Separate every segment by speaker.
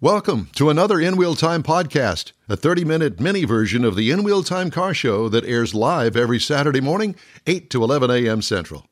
Speaker 1: Welcome to another In Wheel Time podcast, a 30 minute mini version of the In Wheel Time car show that airs live every Saturday morning, 8 to 11 a.m. Central.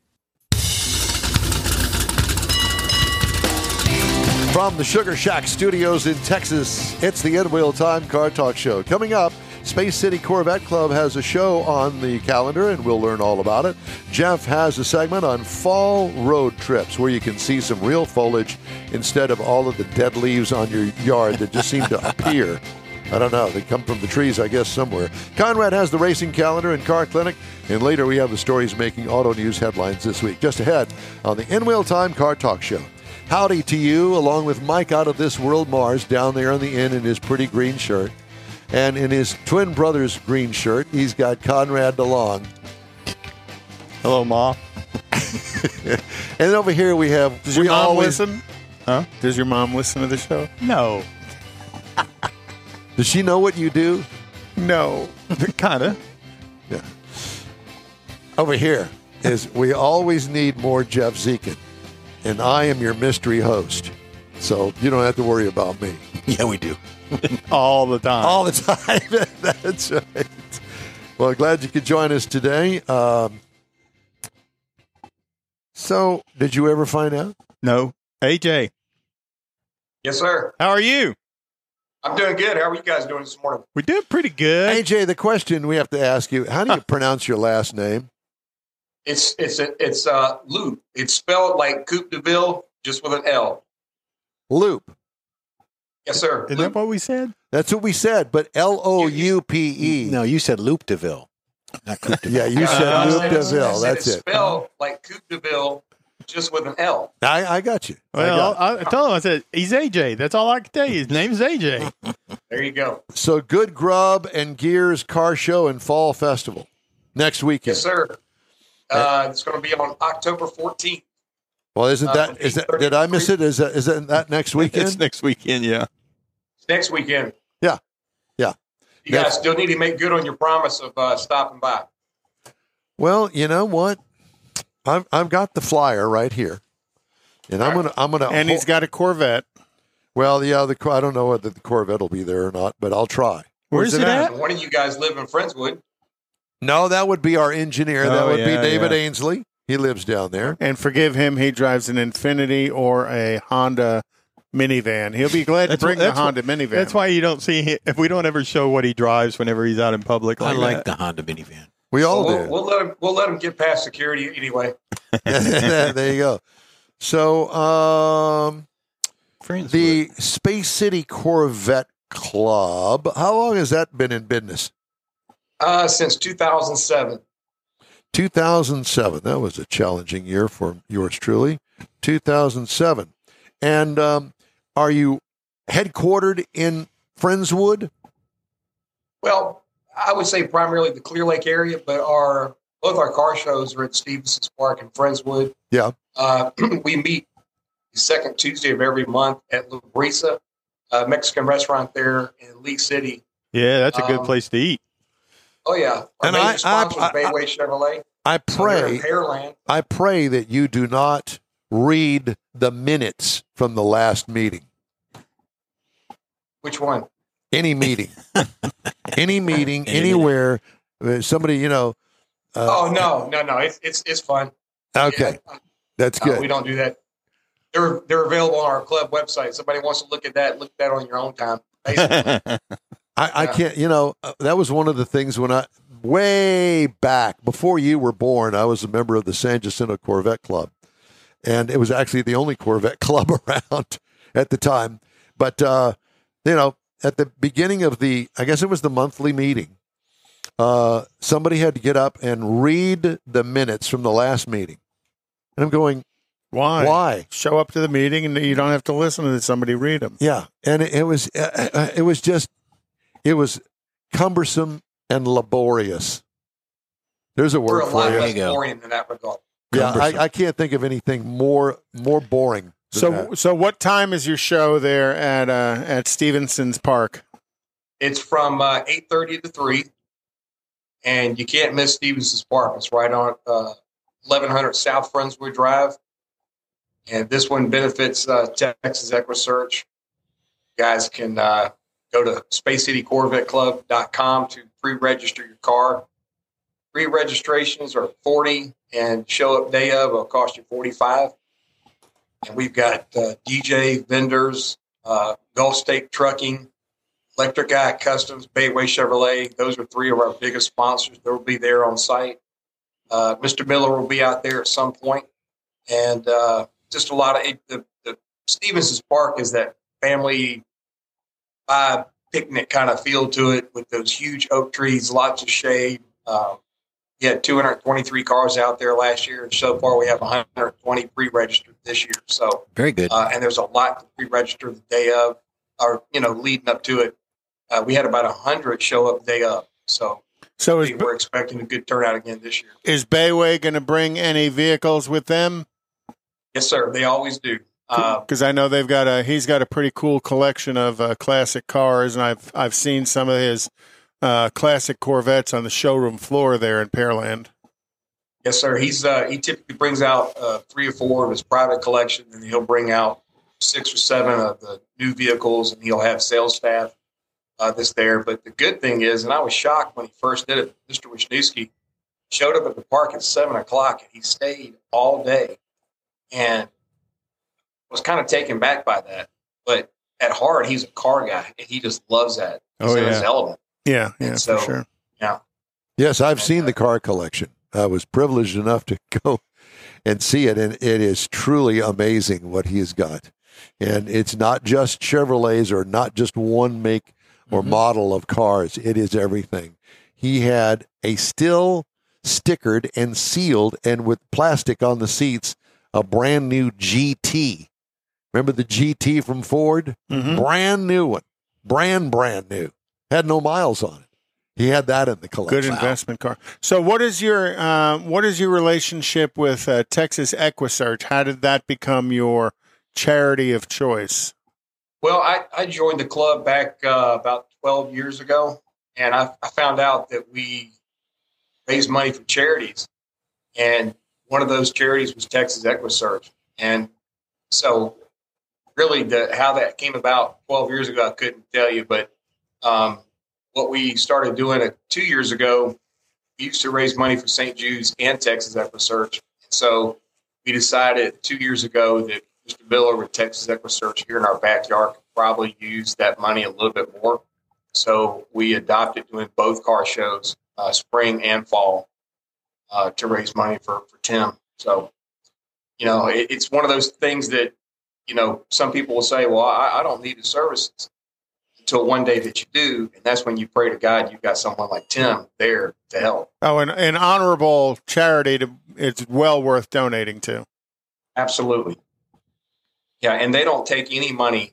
Speaker 2: From the Sugar Shack studios in Texas, it's the In Wheel Time Car Talk Show. Coming up, Space City Corvette Club has a show on the calendar, and we'll learn all about it. Jeff has a segment on fall road trips where you can see some real foliage instead of all of the dead leaves on your yard that just seem to appear. I don't know. They come from the trees, I guess, somewhere. Conrad has the racing calendar and car clinic, and later we have the stories making auto news headlines this week. Just ahead on the In Wheel Time Car Talk Show. Howdy to you, along with Mike out of this world Mars down there on the inn in his pretty green shirt. And in his twin brother's green shirt, he's got Conrad DeLong.
Speaker 3: Hello, Ma.
Speaker 2: And over here we have.
Speaker 3: Does your
Speaker 2: we
Speaker 3: mom
Speaker 2: always,
Speaker 3: listen? Huh? Does your mom listen to the show? No.
Speaker 2: Does she know what you do?
Speaker 3: No. kind of.
Speaker 2: Yeah. Over here is we always need more Jeff Zekin, and I am your mystery host, so you don't have to worry about me
Speaker 4: Yeah, we do.
Speaker 3: All the time.
Speaker 2: all the time. That's right. Well, glad you could join us today. Um, so, did you ever find out?
Speaker 3: no. AJ,
Speaker 5: Yes, sir.
Speaker 3: how are you?
Speaker 5: I'm doing good. How are you guys doing this morning?
Speaker 3: We're doing pretty good.
Speaker 2: AJ, the question we have to ask you: How do you pronounce your last name?
Speaker 5: It's it's it's uh Loop. It's spelled like Coupe de Ville, just with an L.
Speaker 2: Loop.
Speaker 5: Yes, sir.
Speaker 3: Isn't that what we said?
Speaker 2: That's what we said, but L O U P E.
Speaker 4: No, you said Loop Deville, not Coupe de
Speaker 2: Yeah, you
Speaker 5: Uh,
Speaker 2: said
Speaker 5: I
Speaker 2: Loop
Speaker 5: said
Speaker 2: de
Speaker 5: it's- I
Speaker 2: Ville.
Speaker 5: said
Speaker 2: That's it.
Speaker 5: Spelled like Coupe de Ville, just with an L.
Speaker 2: I, I got you. I
Speaker 3: Well,
Speaker 2: got
Speaker 3: I, I told him, I said, he's AJ. That's all I can tell you. His name's AJ.
Speaker 5: There you go.
Speaker 2: So, Good Grub and Gears Car Show and Fall Festival next weekend.
Speaker 5: Yes, sir. Uh, it's going to be on October 14th.
Speaker 2: Well, isn't
Speaker 5: Uh,
Speaker 2: that is that? Did I miss it? Is that is that, that next weekend?
Speaker 3: it's next weekend, yeah.
Speaker 5: It's next weekend.
Speaker 2: Yeah. Yeah.
Speaker 5: You
Speaker 2: That's-
Speaker 5: guys still need to make good on your promise of uh, stopping by.
Speaker 2: Well, you know what? I've I've got the flyer right here, and I'm gonna I'm gonna.
Speaker 3: And he's got a Corvette.
Speaker 2: well, yeah. The I don't know whether the Corvette will be there or not, but I'll try.
Speaker 3: Where's, it at?
Speaker 5: One of you guys live in Friendswood.
Speaker 2: No, that would be our engineer. that
Speaker 3: Oh,
Speaker 2: would
Speaker 3: yeah,
Speaker 2: be David
Speaker 3: yeah.
Speaker 2: Ainsley. He lives down there.
Speaker 6: And forgive him, he drives an Infiniti or a Honda minivan. He'll be glad to bring
Speaker 3: wh-
Speaker 6: the
Speaker 3: that's wh-
Speaker 6: Honda minivan.
Speaker 3: That's why you don't see him. If we don't ever show what he drives whenever he's out in public,
Speaker 4: I
Speaker 3: like,
Speaker 4: like
Speaker 3: that.
Speaker 4: the Honda minivan.
Speaker 2: We all
Speaker 5: we'll,
Speaker 2: do.
Speaker 5: we'll let him. We'll let him get past security anyway.
Speaker 2: there you go. So, um,
Speaker 4: Friends.
Speaker 2: the Space City Corvette Club. How long has that been in business?
Speaker 5: Uh, since 2007.
Speaker 2: 2007. That was a challenging year for yours truly. 2007. And um, are you headquartered in Friendswood?
Speaker 5: Well, I would say primarily the Clear Lake area, but our both our car shows are at Stevenson's Park in Friendswood.
Speaker 2: Yeah.
Speaker 5: Uh, we meet the second Tuesday of every month at La Brisa, a Mexican restaurant there in League City.
Speaker 3: yeah, that's a good
Speaker 5: Um,
Speaker 3: place to eat.
Speaker 5: Oh yeah, our
Speaker 2: And
Speaker 5: major
Speaker 2: I- I-
Speaker 5: sponsor
Speaker 2: I-
Speaker 5: is Bayway Chevrolet.
Speaker 2: I
Speaker 5: So
Speaker 2: pray,
Speaker 5: Pearland.
Speaker 2: I pray that you do not read the minutes from the last meeting.
Speaker 5: Which one?
Speaker 2: Any meeting, any meeting, anywhere. uh, Somebody, you know. Uh,
Speaker 5: oh no, no, no! It's it's it's fun.
Speaker 2: Okay,
Speaker 5: Yeah,
Speaker 2: that's
Speaker 5: no, we don't do that. They're they're available on our club website. Somebody wants to look at that, look at that on your own time.
Speaker 2: I, I
Speaker 5: Yeah.
Speaker 2: can't, you know, uh, that was one of the things when I, way back before you were born, I was a member of the San Jacinto Corvette Club. And it was actually the only Corvette club around at the time. But, uh, you know, at the beginning of the, I guess it was the monthly meeting, uh, somebody had to get up and read the minutes from the last meeting. And I'm going,
Speaker 6: why?
Speaker 2: why?
Speaker 6: Show up to the meeting and you don't have to listen to somebody read them.
Speaker 2: Yeah, and it, it was uh, uh, it was just it was cumbersome and laborious. There's a
Speaker 5: We're
Speaker 2: word
Speaker 5: a
Speaker 2: for
Speaker 5: lot
Speaker 2: you.
Speaker 5: less boring in that regard.
Speaker 2: Yeah, I, I can't think of anything more more boring. than
Speaker 6: So,
Speaker 2: that.
Speaker 6: so what time is your show there at uh, at Stevenson's Park?
Speaker 5: It's from uh, eight thirty to three, and you can't miss Stevenson's Park. It's right on uh, eleven hundred South Friendswood Drive, and this one benefits uh, Texas EquuSearch. guys can uh, go to spacecitycorvetteclub.com to pre-register your car. Pre-registrations are 40 and show up day of will cost you 45. And we've got uh, DJ vendors, uh, Gulf State Trucking, Electric Eye Customs, Bayway Chevrolet. Those are three of our biggest sponsors. They'll be there on site. Uh, Mr. Miller will be out there at some point, and uh, just a lot of it, the, the Stevenson's Park is that family vibe picnic kind of feel to it with those huge oak trees, lots of shade. Um, we had 223 cars out there last year, and so far we have 120 pre-registered this year. So
Speaker 4: Very good.
Speaker 5: uh, and there's a lot to pre-register the day of, or you know, leading up to it. Uh, we had about hundred show up day of, so
Speaker 6: So is,
Speaker 5: we we're expecting a good turnout again this year.
Speaker 6: is Bayway going to bring any vehicles with them?
Speaker 5: Yes, sir. They always do. Uh,
Speaker 6: Because I know they've got a he's got a pretty cool collection of uh, classic cars, and I've I've seen some of his uh, classic Corvettes on the showroom floor there in Pearland.
Speaker 5: yes, sir. He's uh, he typically brings out uh, three or four of his private collection, and he'll bring out six or seven of the new vehicles, and he'll have sales staff uh, that's there. But the good thing is, and I was shocked when he first did it. Mr. Wisniewski showed up at the park at seven o'clock, and he stayed all day, and was kind of taken back by that. But at heart, he's a car guy, and he just loves that. He's
Speaker 6: Oh,
Speaker 5: in his
Speaker 6: yeah.
Speaker 5: element.
Speaker 6: Yeah, yeah,
Speaker 5: so-
Speaker 6: for sure.
Speaker 5: Yeah.
Speaker 2: Yes, I've seen the car collection. I was privileged enough to go and see it, and it is truly amazing what he has got. And it's not just Chevrolets or not just one make or model of cars, it is everything. He had a still stickered and sealed and with plastic on the seats, a brand new GT. Remember the GT from Ford?
Speaker 6: Mhm.
Speaker 2: Brand new one. Brand, brand new. Had no miles on it. He had that in the collection.
Speaker 6: Good investment car. So, what is your um, what is your relationship with uh, Texas EquuSearch? How did that become your charity of choice?
Speaker 5: Well, I, I joined the club back uh, about 12 years ago, and I, I found out that we raise money for charities. And one of those charities was Texas EquuSearch. And so, really, the, how that came about 12 years ago, I couldn't tell you. But um, what we started doing two years ago, we used to raise money for St. Jude's and Texas EquuSearch. And so, we decided two years ago that Mr. Miller with Texas EquuSearch here in our backyard could probably use that money a little bit more. So we adopted doing both car shows, uh, spring and fall, uh, to raise money for, for Tim. So, you know, it, it's one of those things that, you know, some people will say, well, I, I don't need the services until one day that you do. And that's when you pray to God, you've got someone like Tim there to help.
Speaker 6: Oh, an, an honorable charity to it's well worth donating to.
Speaker 5: Absolutely. Yeah, and they don't take any money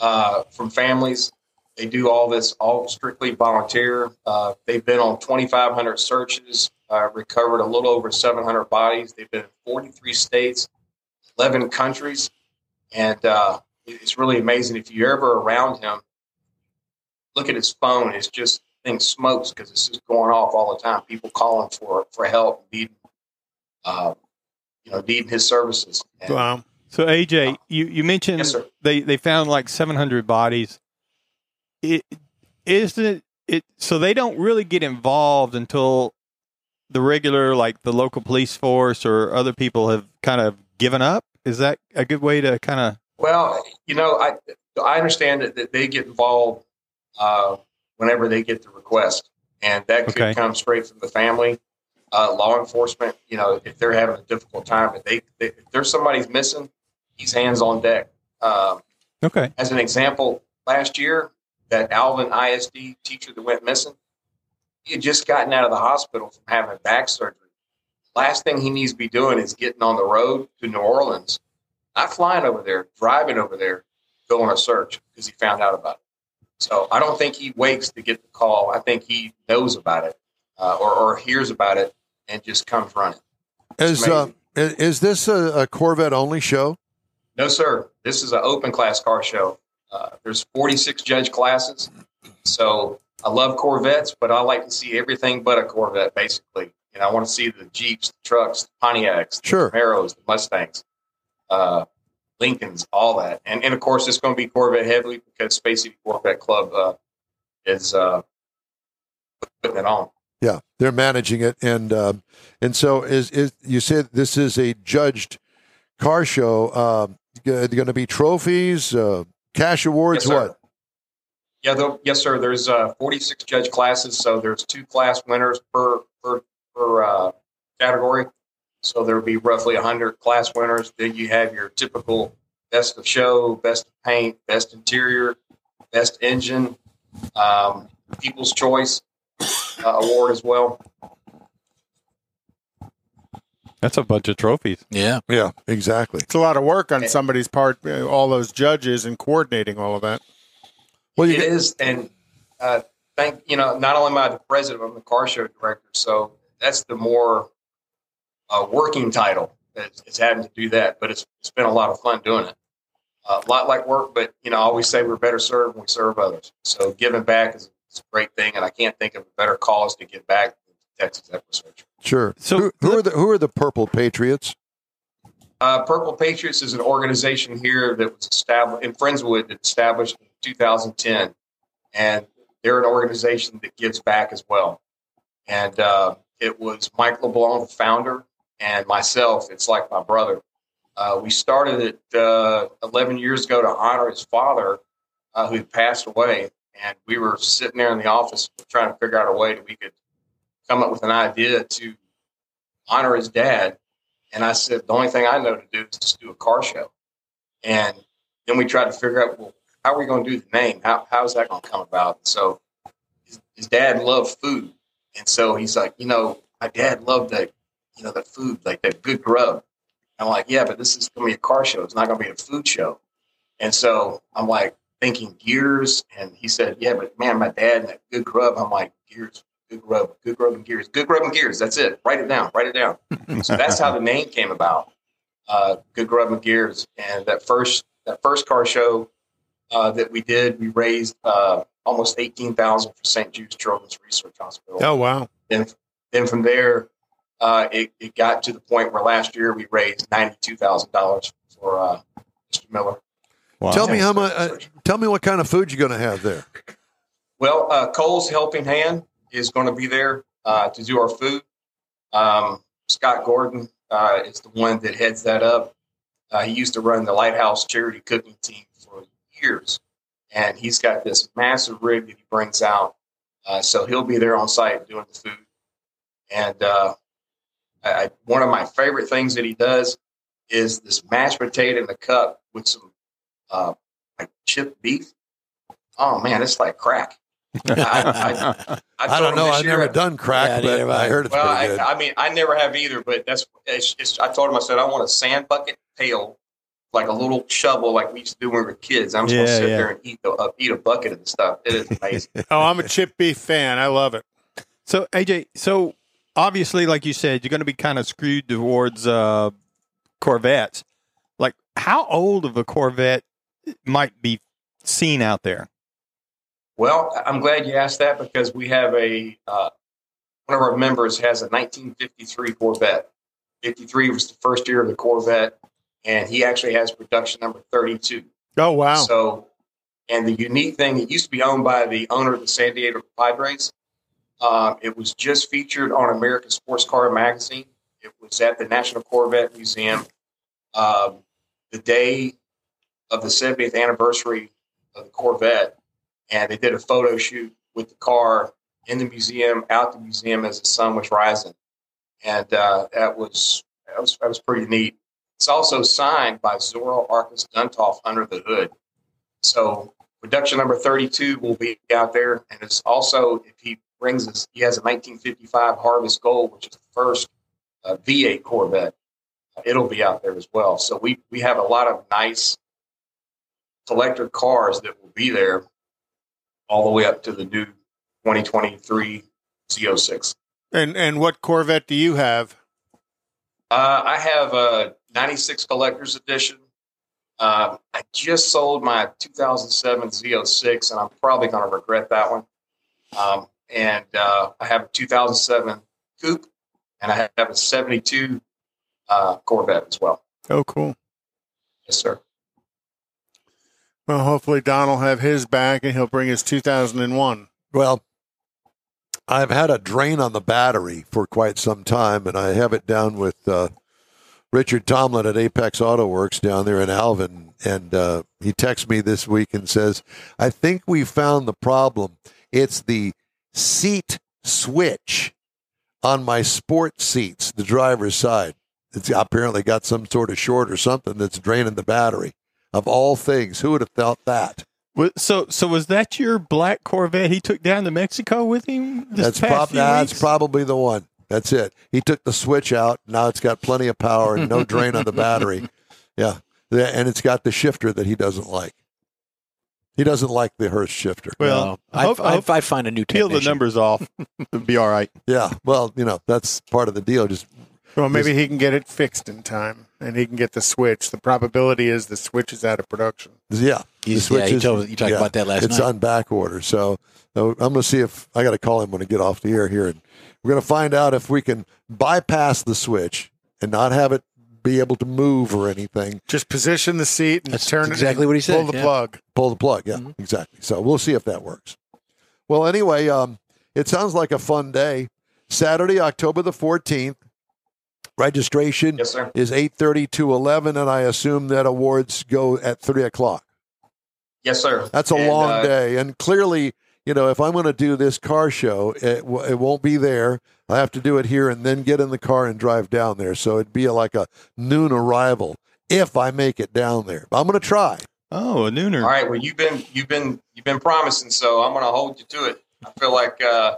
Speaker 5: uh, from families. They do all this all strictly volunteer. Uh, they've been on 2,500 searches, uh, recovered a little over 700 bodies. They've been in 43 states, 11 countries, and uh, it's really amazing. If you're ever around him, look at his phone. It's just thing smokes because it's just going off all the time. People calling for for help, needing, uh, you know, needing his services. And-
Speaker 6: Wow.
Speaker 3: So AJ, you, you mentioned
Speaker 5: Yes,
Speaker 3: they they found like 700 bodies. It isn't it so they don't really get involved until the regular like the local police force or other people have kind of given up. Is that a good way to kind of
Speaker 5: Well, you know, I I understand that, that they get involved uh, whenever they get the request, and that could
Speaker 3: Okay.
Speaker 5: come straight from the family. Uh, law enforcement, you know, if they're having a difficult time, if they, they if there's somebody's missing, he's hands on deck. Um,
Speaker 3: Okay.
Speaker 5: as an example, last year, that Alvin ISD teacher that went missing, he had just gotten out of the hospital from having back surgery. Last thing he needs to be doing is getting on the road to New Orleans, not flying over there, driving over there, going a search because he found out about it. So I don't think he waits to get the call. I think he knows about it uh, or, or hears about it and just comes running.
Speaker 2: Is, uh, is is this a, a Corvette only show?
Speaker 5: No, sir. This is an open class car show. Uh, there's 46 judge classes. So I love Corvettes, but I like to see everything but a Corvette, basically. And I want to see the Jeeps, the trucks, the Pontiacs, the
Speaker 2: Sure.
Speaker 5: Camaros, the Mustangs. Lincolns, all that, and and of course it's going to be Corvette heavily because Space City Corvette Club uh, is uh, putting it on.
Speaker 2: Yeah, they're managing it, and um, and so is is you said this is a judged car show. Um, going to be trophies, uh, cash awards,
Speaker 5: Yes,
Speaker 2: what?
Speaker 5: Yeah, though, yes, sir. There's uh, 46 judge classes, so there's two class winners per per per uh, category. So there will be roughly 100 class winners. Then you have your typical best of show, best of paint, best interior, best engine, um, People's Choice uh, award as well.
Speaker 3: That's a bunch of trophies.
Speaker 4: Yeah.
Speaker 2: Yeah, exactly.
Speaker 6: It's a lot of work on somebody's part, uh, all those judges and coordinating all of that.
Speaker 2: Well, you
Speaker 5: It is, and uh, thank you know, not only am I the president, I'm the car show director, so that's the more uh, working title. It's, it's having to do that, but it's it's been a lot of fun doing it. Uh, a lot like work, but you know, I always say we're better served when we serve others. So giving back is, is a great thing, and I can't think of a better cause to give back than Texas EquuSearch.
Speaker 2: Sure.
Speaker 3: So
Speaker 2: who, who are the who are the Purple Patriots?
Speaker 5: Uh, Purple Patriots is an organization here that was established in Friendswood that established in 2010, and they're an organization that gives back as well. And uh, it was Mike LeBlanc, the founder, and myself. It's like my brother. Uh, we started it uh, 11 years ago to honor his father, uh, who passed away, and we were sitting there in the office trying to figure out a way that we could come up with an idea to honor his dad and I said, the only thing I know to do is just do a car show. And then we tried to figure out, well, how are we going to do the name? How, how is that going to come about? So his, his dad loved food. And so he's like, you know, my dad loved that, you know, the food, like that good grub. I'm like, yeah, but this is going to be a car show. It's not going to be a food show. And so I'm like thinking gears. And he said, yeah, but man, my dad and that good grub. I'm like, gears, good grub, good grub and gears, good grub and gears. That's it. Write it down. Write it down. so that's how the name came about. Uh, good grub and gears. And that first that first car show uh, that we did, we raised uh, almost eighteen thousand for St. Jude's Children's Research Hospital.
Speaker 6: Oh wow!
Speaker 5: Then then from there, uh, it, it got to the point where last year we raised ninety two thousand dollars for uh, Mr. Miller.
Speaker 3: Wow.
Speaker 2: Tell me how much. Uh, tell me what kind of food you're going to have there.
Speaker 5: Well, uh, Cole's Helping Hand is going to be there uh, to do our food. Um, Scott Gordon uh, is the one that heads that up. Uh, he used to run the Lighthouse Charity Cooking Team for years, and he's got this massive rig that he brings out. Uh, so he'll be there on site doing the food. And uh, I, I- one of my favorite things that he does is this mashed potato in the cup with some uh, like chipped beef. Oh man, it's like crack. I,
Speaker 2: I
Speaker 5: told
Speaker 2: don't know.
Speaker 5: this
Speaker 2: I've
Speaker 5: year-
Speaker 2: never done crack,
Speaker 4: Yeah,
Speaker 2: but I
Speaker 4: I.
Speaker 2: heard it's
Speaker 5: well,
Speaker 2: pretty
Speaker 5: I,
Speaker 2: good.
Speaker 5: I mean, I never have either, but that's it's, it's, I told him I said I want a sand bucket pail, like a little shovel, like we used to do when we were kids. I'm just
Speaker 3: Yeah,
Speaker 5: gonna sit
Speaker 3: yeah.
Speaker 5: there and eat the uh, eat a bucket of the stuff. It is amazing.
Speaker 6: Oh, I'm a chip beef fan. I love it.
Speaker 3: So AJ, so obviously, like you said, you're going to be kind of screwed towards uh, Corvettes. Like, how old of a Corvette might be seen out there?
Speaker 5: well, I'm glad you asked that because we have a uh, one of our members has a 1953 Corvette. 53 was the first year of the Corvette, and he actually has production number 32.
Speaker 6: Oh wow!
Speaker 5: So, and the unique thing, it used to be owned by the owner of the San Diego Padres. Um, it was just featured on American Sports Car Magazine. It was at the National Corvette Museum um, the day of the 70th anniversary of the Corvette, and they did a photo shoot with the car in the museum, out the museum as the sun was rising, and uh, that was that was that was pretty neat. It's also signed by Zora Arkus-Duntov under the hood. So production number 32 will be out there. And it's also, if he brings us, he has a 1955 Harvest Gold, which is the first uh, V8 Corvette. It'll be out there as well. So we, we have a lot of nice collector cars that will be there all the way up to the new 2023 Z06.
Speaker 6: And and what Corvette do you have?
Speaker 5: Uh, I have a 96 collector's edition. Um, I just sold my 2007 Z06, and I'm probably going to regret that one. Um, and uh, I have a 2007 Coupe, and I have a 72 uh, Corvette as well.
Speaker 6: Oh, cool.
Speaker 5: Yes, sir.
Speaker 6: Well, hopefully Don will have his back and he'll bring his 2001.
Speaker 2: Well, I've had a drain on the battery for quite some time, and I have it down with uh, Richard Tomlin at Apex Auto Works down there in Alvin. And uh, he texts me this week and says, I think we found the problem. It's the seat switch on my sport seats, the driver's side. It's apparently got some sort of short or something that's draining the battery. Of all things, who would have thought that?
Speaker 3: So, so was that your black Corvette he took down to Mexico with him?
Speaker 2: That's, prob-
Speaker 3: few
Speaker 2: that's probably the one. That's it. He took the switch out. Now it's got plenty of power and no drain on the battery. Yeah, And it's got the shifter that he doesn't like. He doesn't like the Hurst shifter.
Speaker 3: Well,
Speaker 4: No, I,
Speaker 3: hope-
Speaker 4: I,
Speaker 3: hope-
Speaker 4: I find a new
Speaker 3: peel the numbers off. It'll be all right.
Speaker 2: yeah. Well, you know, that's part of the deal. Just
Speaker 6: Well, maybe he can get it fixed in time and he can get the switch. The probability is the switch is out of production.
Speaker 2: yeah. the
Speaker 4: He's- yeah, you told- you talked about that last
Speaker 2: it's
Speaker 4: night.
Speaker 2: on back order. So so I'm going to see if I got to call him when I get off the air here. And we're going to find out if we can bypass the switch and not have it be able to move or anything.
Speaker 6: Just position the seat and
Speaker 4: That's
Speaker 6: turn
Speaker 4: exactly
Speaker 6: it.
Speaker 4: what he said,
Speaker 6: Pull the
Speaker 4: yeah.
Speaker 6: plug.
Speaker 2: Pull the plug. Yeah,
Speaker 4: Mhm.
Speaker 2: exactly. So we'll see if that works. Well, anyway, um, it sounds like a fun day. Saturday, October the 14th. Registration
Speaker 5: Yes, sir.
Speaker 2: is 8.30 to 11, and I assume that awards go at 3 o'clock.
Speaker 5: Yes, sir.
Speaker 2: That's a
Speaker 5: And,
Speaker 2: long
Speaker 5: uh,
Speaker 2: day. And clearly, you know, if I'm going to do this car show, it, w- it won't be there. I have to do it here and then get in the car and drive down there. So it'd be like a noon arrival if I make it down there. But I'm going to try.
Speaker 3: Oh, a nooner.
Speaker 5: All right. Well, you've been you've been you've been promising, so I'm going to hold you to it. I feel like uh,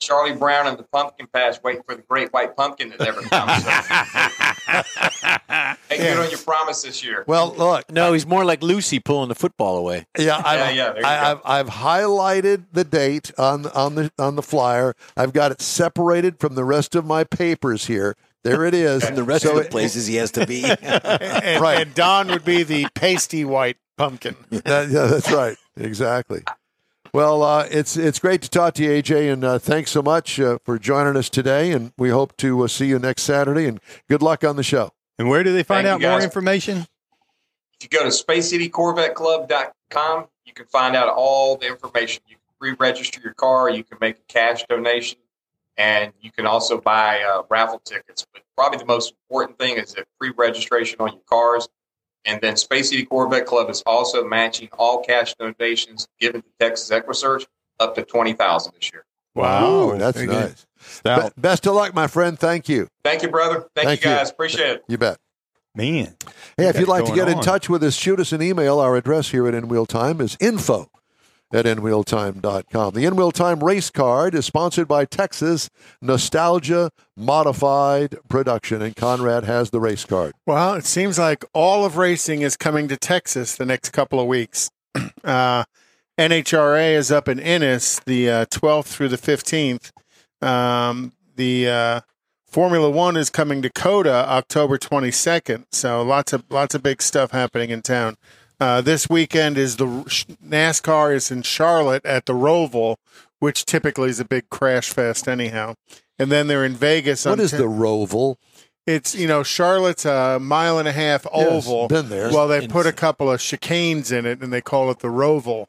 Speaker 5: Charlie Brown and the Pumpkin Patch waiting for the Great White Pumpkin that never comes. hey, good on your promise this year.
Speaker 2: Well, look,
Speaker 4: No, he's more like Lucy pulling the football away.
Speaker 2: yeah, I've,
Speaker 5: Yeah, yeah, there you
Speaker 2: I,
Speaker 5: go.
Speaker 2: I've, I've highlighted the date on on the on the flyer. I've got it separated from the rest of my papers here. There it is.
Speaker 4: And the rest
Speaker 2: So
Speaker 4: of the
Speaker 2: it-
Speaker 4: places he has to be.
Speaker 6: And,
Speaker 2: Right.
Speaker 6: and Don would be the pasty white pumpkin.
Speaker 2: That- yeah, that's right. Exactly. Well, uh, it's it's great to talk to you, AJ, and uh, thanks so much uh, for joining us today. And we hope to uh, see you next Saturday. And good luck on the show.
Speaker 3: And where do they find
Speaker 5: Thank
Speaker 3: out more information?
Speaker 5: If you go to spacecitycorvetteclub.com, you can find out all the information. You can pre-register your car. You can make a cash donation, and you can also buy uh, raffle tickets. But probably the most important thing is that pre-registration on your cars. And then Space City Corvette Club is also matching all cash donations given to Texas EquuSearch up to twenty thousand this year.
Speaker 2: Wow, that's
Speaker 3: good.
Speaker 2: nice.
Speaker 3: Stout.
Speaker 2: Be- best of luck, my friend. Thank you.
Speaker 5: Thank you, brother. Thank,
Speaker 2: Thank
Speaker 5: you
Speaker 2: you.
Speaker 5: guys. Appreciate it.
Speaker 2: You bet.
Speaker 3: Man.
Speaker 2: Hey, if you'd like to
Speaker 3: going
Speaker 2: get in touch with us, shoot us an email. Our address here at In Wheel Time is info at InWheelTime.com. The In Wheel Time race card is sponsored by Texas Nostalgia Modified Production, and Conrad has the race card.
Speaker 6: Well, it seems like all of racing is coming to Texas the next couple of weeks. Uh, NHRA is up in Ennis the uh, 12th through the 15th. Um, the uh, Formula One is coming to COTA October 22nd. So lots of lots of big stuff happening in town. Uh, this weekend is the NASCAR is in Charlotte at the Roval, which typically is a big crash fest anyhow. And then they're in Vegas.
Speaker 2: What
Speaker 6: on
Speaker 2: is
Speaker 6: ten-
Speaker 2: the Roval?
Speaker 6: it's you know Charlotte's a mile and a half
Speaker 2: Yes,
Speaker 6: oval.
Speaker 2: been there.
Speaker 6: Well, they
Speaker 4: And-
Speaker 6: put a couple of chicanes in it, and they call it the Roval,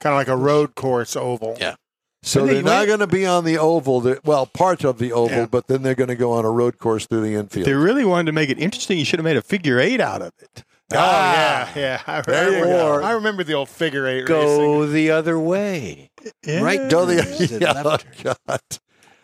Speaker 6: kind of like a road course oval.
Speaker 4: Yeah.
Speaker 2: So
Speaker 3: they
Speaker 2: they're not going to be on the oval. They're- Well, part of the oval,
Speaker 6: Yeah.
Speaker 2: but then they're going to go on a road course through the infield.
Speaker 3: If They really wanted to make it interesting. You should have made a figure eight out of it.
Speaker 6: Oh yeah, yeah. I,
Speaker 2: There you
Speaker 6: I,
Speaker 2: go.
Speaker 6: I remember the old figure eight racing.
Speaker 4: Go the other way. Right.
Speaker 2: Go the
Speaker 4: other.
Speaker 2: yeah, oh.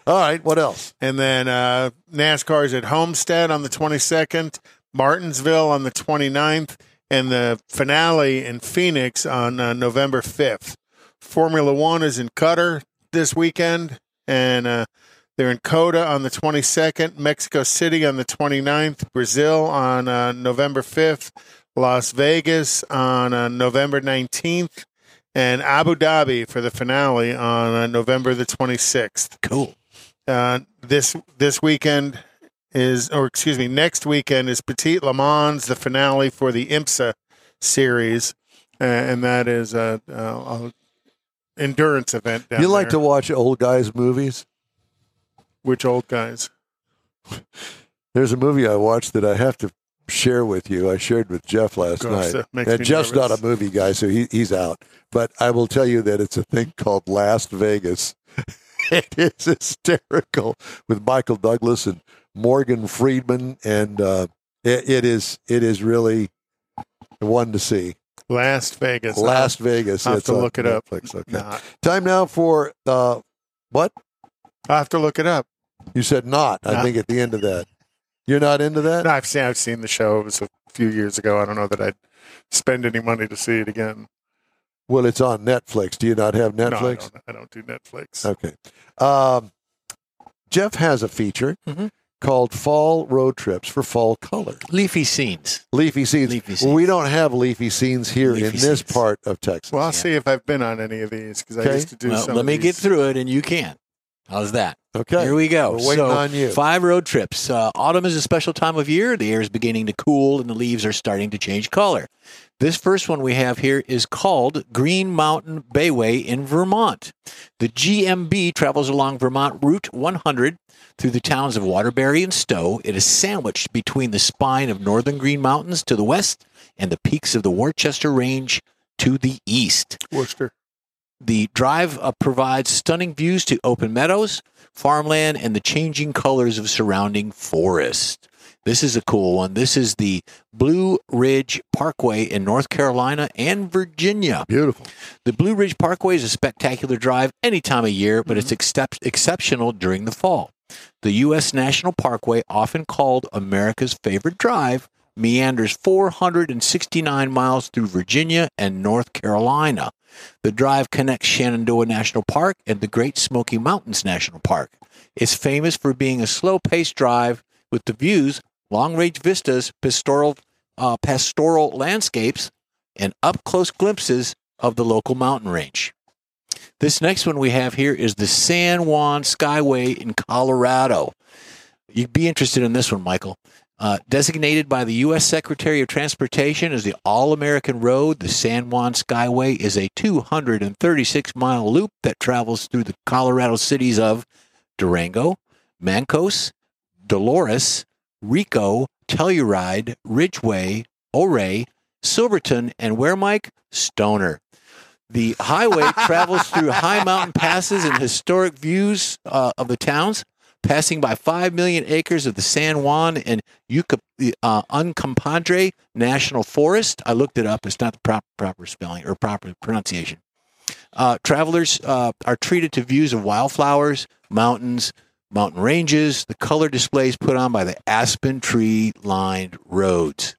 Speaker 2: All right. What else?
Speaker 6: And then uh, NASCAR's at Homestead on the 22nd, Martinsville on the 29th, and the finale in Phoenix on uh, November 5th. Formula One is in Qatar this weekend, and uh, they're in COTA on the 22nd, Mexico City on the 29th, Brazil on uh, November 5th, Las Vegas on uh, November 19th, and Abu Dhabi for the finale on uh, November the 26th
Speaker 4: Cool.
Speaker 6: uh, this this weekend is, or excuse me, next weekend is Petit Le Mans, the finale for the IMSA series, uh, and that is a, a, a endurance event. Down
Speaker 2: you like
Speaker 6: there.
Speaker 2: to watch old guys' movies?
Speaker 6: Which old guys?
Speaker 2: There's a movie I watched that I have to share with you. I shared with Jeff last
Speaker 6: Gosh,
Speaker 2: night. and Jeff's
Speaker 6: nervous.
Speaker 2: not a movie guy, so he, he's out. But I will tell you that it's a thing called Last Vegas. it is hysterical with Michael Douglas and Morgan Freeman, and uh, it, it is it is really one to see.
Speaker 6: Last Vegas.
Speaker 2: Last Vegas.
Speaker 6: I'll have to look it up.
Speaker 2: Okay.
Speaker 6: Nah,
Speaker 2: Time now for uh, what
Speaker 6: I'll have to look it up.
Speaker 2: You said. Not. I
Speaker 6: Nah.
Speaker 2: think at the end of that. You're not into that.
Speaker 6: No, I've seen I've seen the show. It was a few years ago. I don't know that I'd spend any money to see it again.
Speaker 2: Well, it's on Netflix. Do you not have
Speaker 6: No, I
Speaker 2: Netflix?
Speaker 6: don't, I don't do Netflix.
Speaker 2: Okay. Um, Jeff has a feature
Speaker 4: Mhm.
Speaker 2: called Fall Road Trips for Fall Color.
Speaker 4: Leafy scenes.
Speaker 2: Leafy scenes.
Speaker 4: Leafy
Speaker 2: Well, we don't have leafy scenes here
Speaker 4: Leafy
Speaker 2: in this part of Texas.
Speaker 6: Well, I'll
Speaker 4: Yeah.
Speaker 6: see if I've been on any of these because I used to do
Speaker 4: Well,
Speaker 6: some.
Speaker 4: let
Speaker 6: of
Speaker 4: me get through it, and you can. How's that?
Speaker 2: Okay.
Speaker 4: Here we go.
Speaker 2: We're waiting
Speaker 4: so,
Speaker 2: on you.
Speaker 4: Five road trips. Uh, autumn is a special time of year. The air is beginning to cool and the leaves are starting to change color. This first one we have here is called Green Mountain Byway in Vermont. The GMB travels along Vermont Route 100 through the towns of Waterbury and Stowe. It is sandwiched between the spine of northern Green Mountains to the west and the peaks of the Worcester Range to the east.
Speaker 6: Worcester.
Speaker 4: The drive uh, provides stunning views to open meadows, farmland, and the changing colors of surrounding forest. This is a cool one. This is the Blue Ridge Parkway in North Carolina and Virginia.
Speaker 2: Beautiful.
Speaker 4: The Blue Ridge Parkway is a spectacular drive any time of year, but it's excep- exceptional during the fall. The U.S. National Parkway, often called America's favorite drive, meanders 469 miles through Virginia and North Carolina. The drive connects Shenandoah National Park and the Great Smoky Mountains National Park. It's famous for being a slow paced drive with the views, long range vistas, pastoral, uh, pastoral landscapes, and up close glimpses of the local mountain range. This next one we have here is the San Juan Skyway in Colorado. You'd be interested in this one, Michael. Uh, designated by the U.S. Secretary of Transportation as the All American Road, the San Juan Skyway is a 236 mile loop that travels through the Colorado cities of Durango, Mancos, Dolores, Rico, Telluride, Ridgway, Ouray, Silverton, and where, Mike? Stoner. The highway travels through high mountain passes and historic views uh, of the towns, passing by 5 million acres of the San Juan and Yucca, uh, Uncompadre National Forest. I looked it up. It's not the proper, proper spelling or proper pronunciation. Uh, travelers uh, are treated to views of wildflowers, mountains, mountain ranges, the color displays put on by the aspen tree lined roads.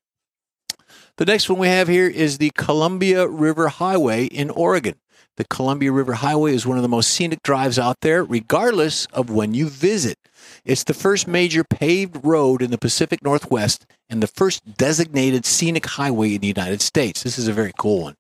Speaker 4: The next one we have here is the Columbia River Highway in Oregon. The Columbia River Highway is one of the most scenic drives out there, regardless of when you visit. It's the first major paved road in the Pacific Northwest and the first designated scenic highway in the United States. This is a very cool one.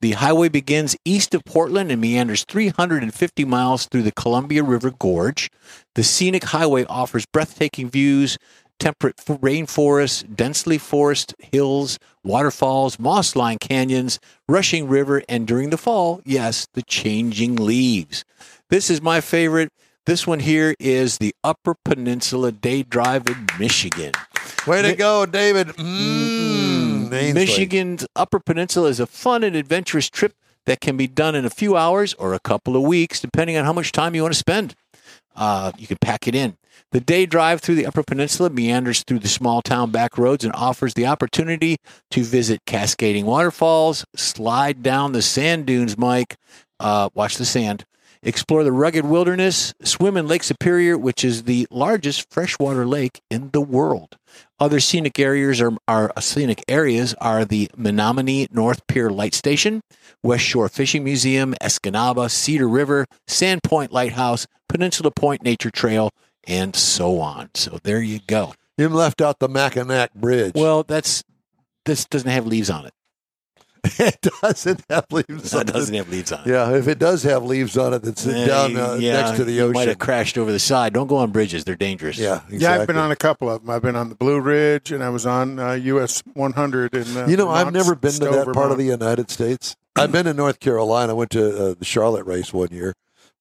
Speaker 4: The highway begins east of Portland and meanders 350 miles through the Columbia River Gorge. The scenic highway offers breathtaking views, temperate rainforests, densely forested hills, waterfalls, moss lined canyons, rushing river, and during the fall, yes, the changing leaves. This is my favorite. This one here is the Upper Peninsula Day Drive in Michigan.
Speaker 2: Way to
Speaker 4: Mi-
Speaker 2: go, David. Mm.
Speaker 4: Michigan's Upper Peninsula is a fun and adventurous trip that can be done in a few hours or a couple of weeks, depending on how much time you want to spend. Uh, you can pack it in. The day drive through the Upper Peninsula meanders through the small town back roads and offers the opportunity to visit cascading waterfalls, slide down the sand dunes, Mike, uh, watch the sand, explore the rugged wilderness, swim in Lake Superior, which is the largest freshwater lake in the world. Other scenic areas are, are scenic areas are the Menominee North Pier Light Station, West Shore Fishing Museum, Escanaba, Cedar River, Sandpoint Lighthouse, Peninsula Point Nature Trail, and so on. So there you go.
Speaker 2: You left out the Mackinac Bridge.
Speaker 4: Well, that's this doesn't have leaves on it.
Speaker 2: it doesn't have leaves on
Speaker 4: That
Speaker 2: it.
Speaker 4: doesn't have leaves on it.
Speaker 2: Yeah, if it does have leaves on it, that's
Speaker 4: Eh,
Speaker 2: down uh,
Speaker 4: yeah,
Speaker 2: next to the
Speaker 4: you Might have crashed over the side. Don't go on bridges; they're dangerous.
Speaker 2: Yeah, exactly.
Speaker 6: Yeah, I've been on a couple of them. I've been on the Blue Ridge, and I was on uh, US 100 And Uh,
Speaker 2: You know, I've never been to that part of the United States. I've been in North Carolina. I went to uh, the Charlotte race one year,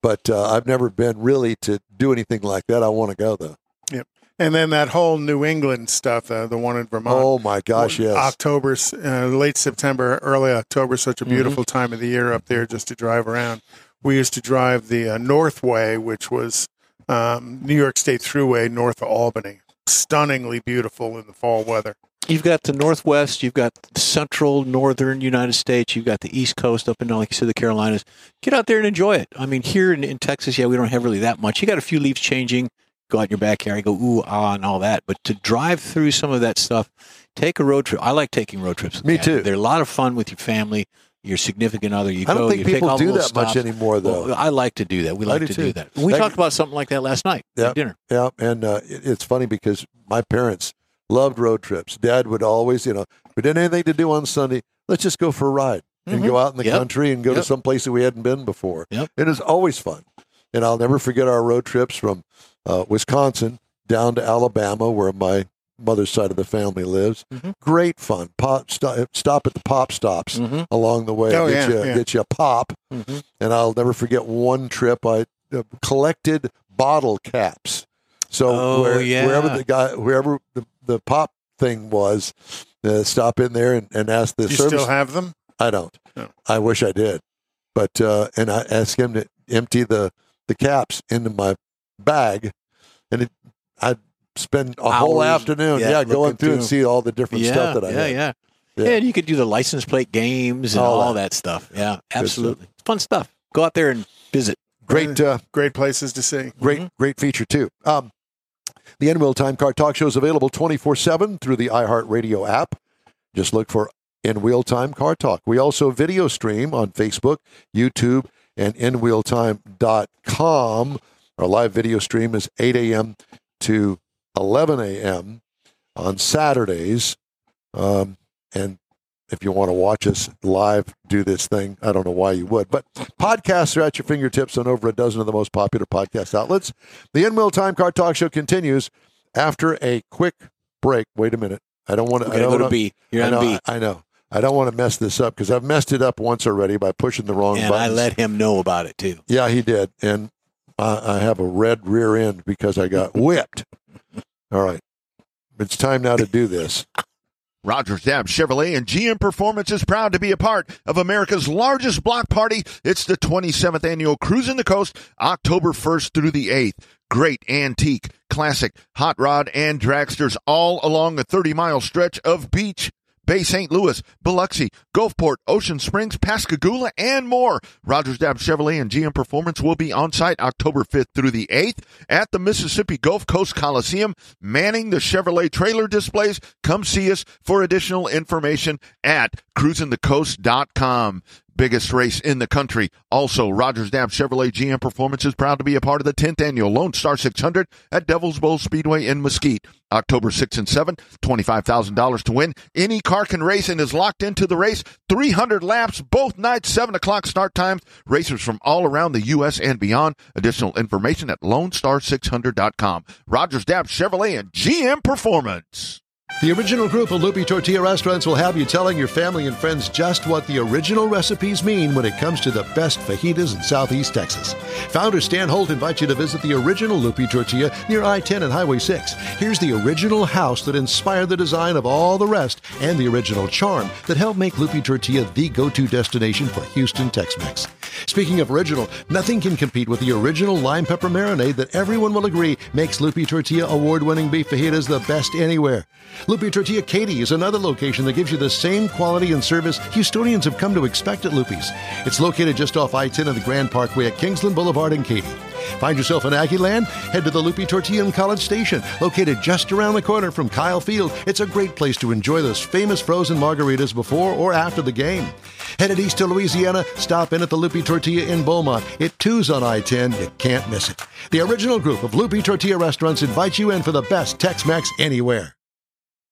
Speaker 2: but uh, I've never been really to do anything like that. I want to go though. Yep.
Speaker 6: And then that whole New England stuff, uh, the one in Vermont.
Speaker 2: Oh my gosh, yes.
Speaker 6: October, uh, late September, early October, such a beautiful
Speaker 2: Mm-hmm.
Speaker 6: time of the year up there just to drive around. We used to drive the uh, Northway, which was um, New York State Thruway north of Albany. Stunningly beautiful in the fall weather.
Speaker 4: You've got the Northwest, you've got the central northern United States, you've got the East Coast up in, like you said, the Carolinas. Get out there and enjoy it. I mean, here in, in Texas, yeah, we don't have really that much. You got a few leaves changing, go out in your backyard, go ooh, ah, and all that. But to drive through some of that stuff, take a road trip. I like taking road trips.
Speaker 2: Me too.
Speaker 4: They're a lot of fun with your family, your significant other. You
Speaker 2: I don't
Speaker 4: go,
Speaker 2: think
Speaker 4: you take
Speaker 2: people
Speaker 4: all
Speaker 2: do
Speaker 4: little
Speaker 2: that much anymore, though.
Speaker 4: Well, I like to do that. We like
Speaker 2: do
Speaker 4: to
Speaker 2: too.
Speaker 4: do that. We
Speaker 2: That-
Speaker 4: talked about something like that last night
Speaker 2: Yeah.
Speaker 4: at dinner.
Speaker 2: Yeah, and uh, it, it's funny because my parents loved road trips. Dad would always, you know, if we didn't have anything to do on Sunday, let's just go for a ride and
Speaker 4: Mhm.
Speaker 2: go out in the
Speaker 4: Yep.
Speaker 2: country and go to some place that we hadn't been before.
Speaker 4: Yep.
Speaker 2: It is always fun. And I'll never forget our road trips from uh, Wisconsin down to Alabama, where my mother's side of the family lives.
Speaker 4: Mhm.
Speaker 2: Great fun. Pop stop, stop at the pop stops
Speaker 4: Mhm.
Speaker 2: along the way.
Speaker 6: Oh,
Speaker 2: get
Speaker 6: yeah,
Speaker 2: you
Speaker 6: yeah.
Speaker 2: get you a pop.
Speaker 4: Mhm.
Speaker 2: And I'll never forget one trip. I uh, collected bottle caps. So
Speaker 4: Oh,
Speaker 2: where,
Speaker 4: yeah.
Speaker 2: wherever the guy, wherever the, the pop thing was, uh, stop in there and, and ask the
Speaker 6: Do you
Speaker 2: service.
Speaker 6: still have them?
Speaker 2: I don't.
Speaker 6: No.
Speaker 2: I wish I did, but uh, and I asked him to empty the the caps into my bag, and it, I'd spend a whole afternoon,
Speaker 4: yeah,
Speaker 2: yeah, going
Speaker 4: looking
Speaker 2: through and
Speaker 4: through.
Speaker 2: see all the different
Speaker 4: Yeah,
Speaker 2: stuff that I
Speaker 4: yeah,
Speaker 2: had.
Speaker 4: yeah,
Speaker 2: Yeah.
Speaker 4: yeah. And you could do the license plate games and
Speaker 2: All
Speaker 4: all,
Speaker 2: that.
Speaker 4: that. stuff. Yeah, absolutely. It's fun stuff. Go out there and visit.
Speaker 2: Great, uh,
Speaker 6: Great places to see.
Speaker 2: great,
Speaker 4: Mm-hmm.
Speaker 2: great feature too. Um, the N Time Car Talk Show is available twenty four seven through the iHeartRadio app. Just look for In Time Car Talk. We also video stream on Facebook, YouTube, and InWheelTime.com. Our live video stream is 8 a.m. to 11 a.m. on Saturdays. Um, and if you want to watch us live do this thing, I don't know why you would, but podcasts are at your fingertips on over a dozen of the most popular podcast outlets. The In Wheel Time Car Talk Show continues after a quick break. Wait a minute. I don't want to. I don't
Speaker 4: go to
Speaker 2: wanna-
Speaker 4: B. You're
Speaker 2: I
Speaker 4: on
Speaker 2: know,
Speaker 4: B.
Speaker 2: I, I know. I don't want to mess this up because I've messed it up once already by pushing the wrong button.
Speaker 4: And
Speaker 2: buttons.
Speaker 4: I let him know about it too.
Speaker 2: Yeah, he did, and I, I have a red rear end because I got whipped. All right, it's time now to do this.
Speaker 7: Rogers Dabbs Chevrolet and GM Performance is proud to be a part of America's largest block party. It's the 27th annual Cruising the Coast, October 1st through the 8th. Great antique, classic, hot rod, and dragsters all along a 30 mile stretch of beach. Bay St. Louis, Biloxi, Gulfport, Ocean Springs, Pascagoula, and more. Rogers Dabbs Chevrolet and GM Performance will be on site October 5th through the 8th at the Mississippi Gulf Coast Coliseum, manning the Chevrolet trailer displays. Come see us for additional information at cruisingthecoast.com. Biggest race in the country. Also, Rogers Dabbs Chevrolet GM Performance is proud to be a part of the 10th annual Lone Star 600 at Devil's Bowl Speedway in Mesquite. October 6th and 7th, $25,000 to win. Any car can race and is locked into the race. 300 laps both nights, 7 o'clock start times. Racers from all around the U.S. and beyond. Additional information at LoneStar600.com. Rogers Dabbs Chevrolet and GM Performance.
Speaker 1: The original group of Lupe Tortilla restaurants will have you telling your family and friends just what the original recipes mean when it comes to the best fajitas in Southeast Texas. Founder Stan Holt invites you to visit the original Lupe Tortilla near I 10 and Highway 6. Here's the original house that inspired the design of all the rest and the original charm that helped make Lupe Tortilla the go to destination for Houston Tex Mex. Speaking of original, nothing can compete with the original lime pepper marinade that everyone will agree makes Lupe Tortilla award winning beef fajitas the best anywhere. Lupe Tortilla Katy is another location that gives you the same quality and service Houstonians have come to expect at Lupe's. It's located just off I 10 and the Grand Parkway at Kingsland Boulevard in Katy. Find yourself in Aggieland? Head to the Lupe Tortilla and College Station, located just around the corner from Kyle Field. It's a great place to enjoy those famous frozen margaritas before or after the game. Headed east to Louisiana, stop in at the Lupe Tortilla in Beaumont. It too's on I 10. You can't miss it. The original group of Lupe Tortilla restaurants invites you in for the best Tex Mex anywhere.